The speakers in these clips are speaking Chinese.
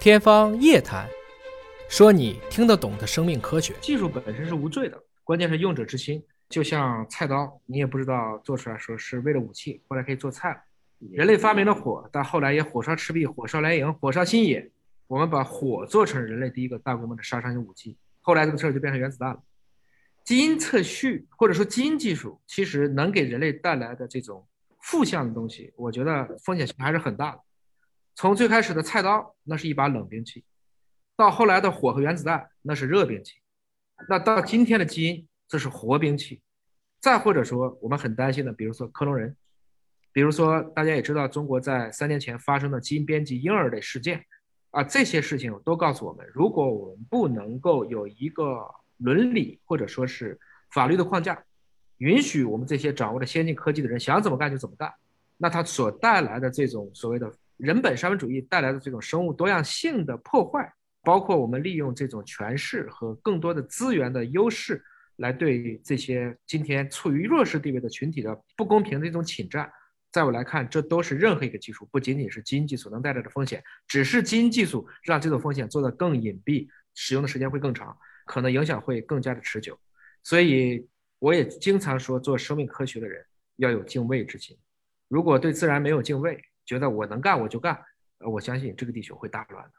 天方夜谭，说你听得懂的生命科学。技术本身是无罪的，关键是用者之心。就像菜刀，你也不知道做出来说是为了武器，后来可以做菜了。人类发明了火，但后来也火烧赤壁，火烧连营，火烧新野。我们把火做成人类第一个大规模的杀伤性武器，后来这个事儿就变成原子弹了。基因测序或者说基因技术，其实能给人类带来的这种负向的东西，我觉得风险性还是很大的。从最开始的菜刀，那是一把冷兵器，到后来的火和原子弹，那是热兵器，那到今天的基因，这是活兵器。再或者说，我们很担心的，比如说克隆人，比如说大家也知道，中国在三年前发生的基因编辑婴儿的事件，啊，这些事情都告诉我们，如果我们不能够有一个伦理或者说是法律的框架，允许我们这些掌握着先进科技的人想怎么干就怎么干，那它所带来的这种所谓的。人本三文主义带来的这种生物多样性的破坏，包括我们利用这种权势和更多的资源的优势，来对这些今天处于弱势地位的群体的不公平的一种侵占，在我来看，这都是任何一个技术，不仅仅是基因技术能带来的风险，只是基因技术让这种风险做得更隐蔽，使用的时间会更长，可能影响会更加的持久。所以，我也经常说，做生命科学的人要有敬畏之心。如果对自然没有敬畏，觉得我能干我就干，呃，我相信这个地球会大乱的。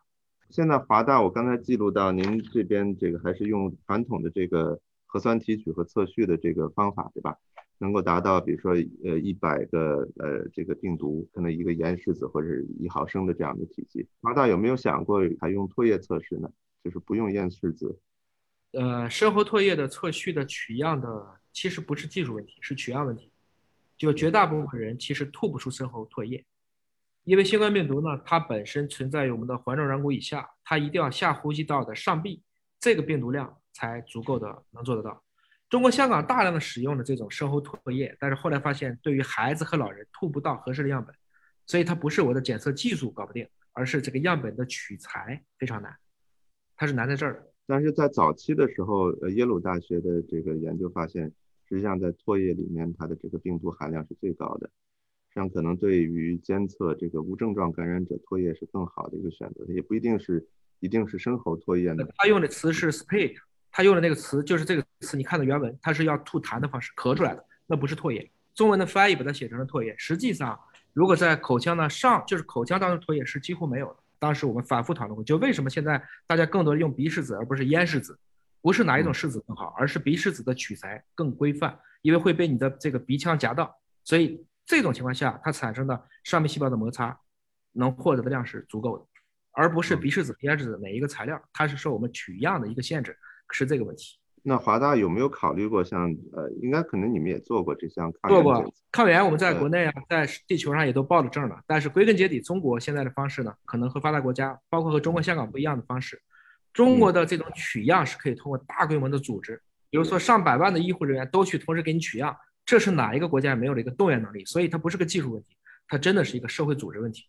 现在华大，我刚才记录到您这边这个还是用传统的这个核酸提取和测序的这个方法，对吧？能够达到比如说呃一百个呃这个病毒可能一个盐拭子或者一毫升的这样的体积。华大有没有想过采用唾液测试呢？就是不用咽拭子。呃，深喉唾液的测序的取样的其实不是技术问题，是取样问题。就绝大部分人其实吐不出深喉唾液。因为新冠病毒呢，它本身存在于我们的环状软骨以下，它一定要下呼吸道的上壁，这个病毒量才足够的能做得到。中国香港大量的使用的这种深喉唾液，但是后来发现对于孩子和老人吐不到合适的样本，所以它不是我的检测技术搞不定，而是这个样本的取材非常难，它是难在这儿。但是在早期的时候，呃，耶鲁大学的这个研究发现，实际上在唾液里面，它的这个病毒含量是最高的。这样可能对于监测这个无症状感染者唾液是更好的一个选择，也不一定是一定是生喉唾液呢。他用的词是 spit，他用的那个词就是这个词，你看的原文，它是要吐痰的方式咳出来的，那不是唾液。中文的翻译把它写成了唾液，实际上如果在口腔的上，就是口腔当中唾液是几乎没有的。当时我们反复讨论过，就为什么现在大家更多用鼻拭子而不是咽拭子，不是哪一种拭子更好，而是鼻拭子的取材更规范，因为会被你的这个鼻腔夹到，所以。这种情况下，它产生的上皮细胞的摩擦能获得的量是足够的，而不是鼻拭子、咽拭子哪一个材料，它是受我们取样的一个限制，是这个问题。那华大有没有考虑过像呃，应该可能你们也做过这项抗做过抗原，我们在国内啊，在地球上也都报了证了。但是归根结底，中国现在的方式呢，可能和发达国家，包括和中国香港不一样的方式。中国的这种取样是可以通过大规模的组织，比如说上百万的医护人员都去同时给你取样。这是哪一个国家没有的一个动员能力？所以它不是个技术问题，它真的是一个社会组织问题。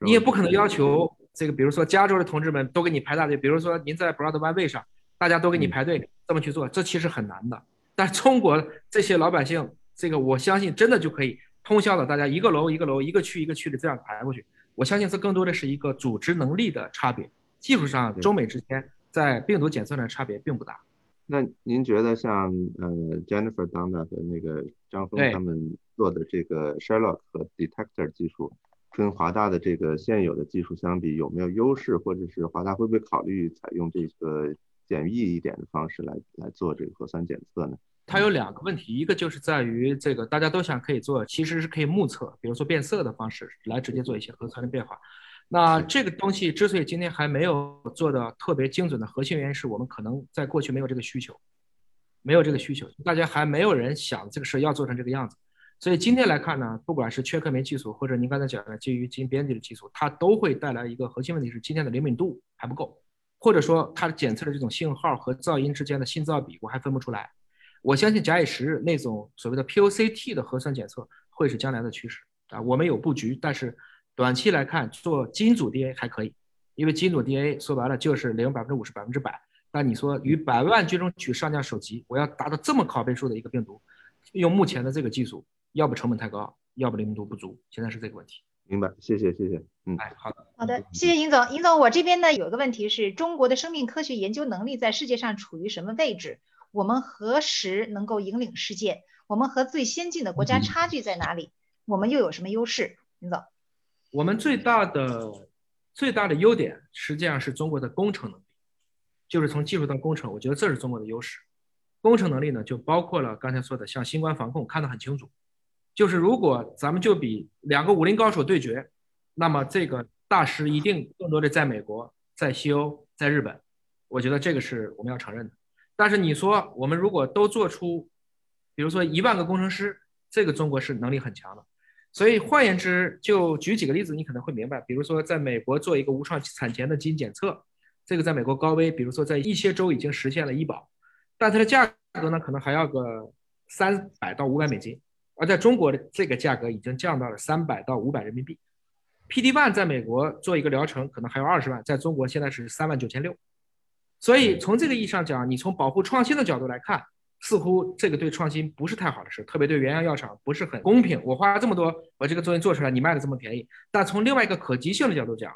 你也不可能要求这个，比如说加州的同志们都给你排大队，比如说您在 Broadway 上，大家都给你排队这么去做，这其实很难的。但中国这些老百姓，这个我相信真的就可以通宵的，大家一个楼一个楼、一个区一个区的这样排过去。我相信这更多的是一个组织能力的差别，技术上中美之间在病毒检测上的差别并不大。那您觉得像呃 Jennifer Doudna 和那个张峰他们做的这个 Sherlock 和 Detector 技术，跟华大的这个现有的技术相比，有没有优势？或者是华大会不会考虑采用这个简易一点的方式来来做这个核酸检测呢？它有两个问题，一个就是在于这个大家都想可以做，其实是可以目测，比如说变色的方式来直接做一些核酸的变化。那这个东西之所以今天还没有做的特别精准的核心原因，是我们可能在过去没有这个需求，没有这个需求，大家还没有人想这个事要做成这个样子。所以今天来看呢，不管是缺克酶技术，或者您刚才讲的基于基因编辑的技术，它都会带来一个核心问题是今天的灵敏度还不够，或者说它检测的这种信号和噪音之间的信噪比我还分不出来。我相信假以时日，那种所谓的 POCT 的核酸检测会是将来的趋势啊。我们有布局，但是。短期来看，做基因组 DNA 还可以，因为基因组 DNA 说白了就是零百分之五十、百分之百。但你说与百万军中取上将首级，我要达到这么拷贝数的一个病毒，用目前的这个技术，要不成本太高，要不灵敏度不足，现在是这个问题。明白，谢谢谢谢，嗯，哎，好的，好的，谢谢尹总。尹总，我这边呢有个问题是中国的生命科学研究能力在世界上处于什么位置？我们何时能够引领世界？我们和最先进的国家差距在哪里？我们又有什么优势？尹总，我们最大的最大的优点实际上是中国的工程能力，就是从技术到工程，我觉得这是中国的优势。工程能力呢，就包括了刚才说的，像新冠防控看得很清楚。就是如果咱们就比两个武林高手对决，那么这个大师一定更多的在美国、在西欧、在日本，我觉得这个是我们要承认的。但是你说我们如果都做出，比如说一万个工程师，这个中国是能力很强的。所以换言之，就举几个例子，你可能会明白。比如说在美国做一个无创产前的基因检测，这个在美国高危，比如说在一些州已经实现了医保，但它的价格呢可能还要个三百到五百美金。而在中国的这个价格已经降到了三百到五百人民币，PD one 在美国做一个疗程可能还要二十万，在中国现在是三万九千六，所以从这个意义上讲，你从保护创新的角度来看，似乎这个对创新不是太好的事，特别对原样药厂不是很公平。我花了这么多，我这个东西做出来，你卖的这么便宜。但从另外一个可及性的角度讲，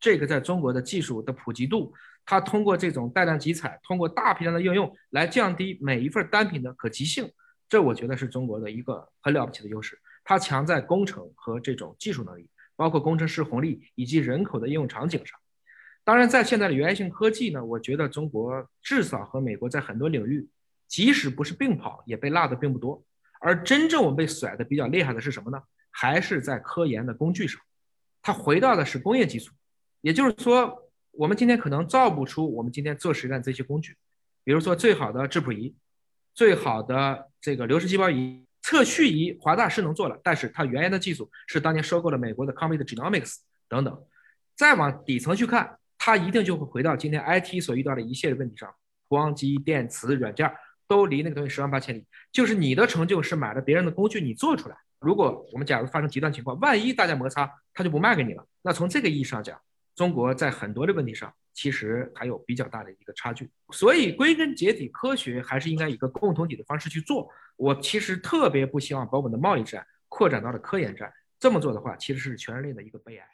这个在中国的技术的普及度，它通过这种带量集采，通过大批量的应用来降低每一份单品的可及性。这我觉得是中国的一个很了不起的优势，它强在工程和这种技术能力，包括工程师红利以及人口的应用场景上。当然，在现在的原性科技呢，我觉得中国至少和美国在很多领域，即使不是并跑，也被落的并不多。而真正我们被甩的比较厉害的是什么呢？还是在科研的工具上，它回到的是工业技术。也就是说，我们今天可能造不出我们今天做实验这些工具，比如说最好的质谱仪。最好的这个流式细胞仪、测序仪，华大是能做了，但是它原研的技术是当年收购了美国的 Comet Genomics 等等。再往底层去看，它一定就会回到今天 IT 所遇到的一系列问题上，光机、电磁、软件都离那个东西十万八千里。就是你的成就是买了别人的工具，你做出来。如果我们假如发生极端情况，万一大家摩擦，他就不卖给你了。那从这个意义上讲，中国在很多的问题上。其实还有比较大的一个差距，所以归根结底，科学还是应该以一个共同体的方式去做。我其实特别不希望把我们的贸易战扩展到了科研战，这么做的话，其实是全人类的一个悲哀。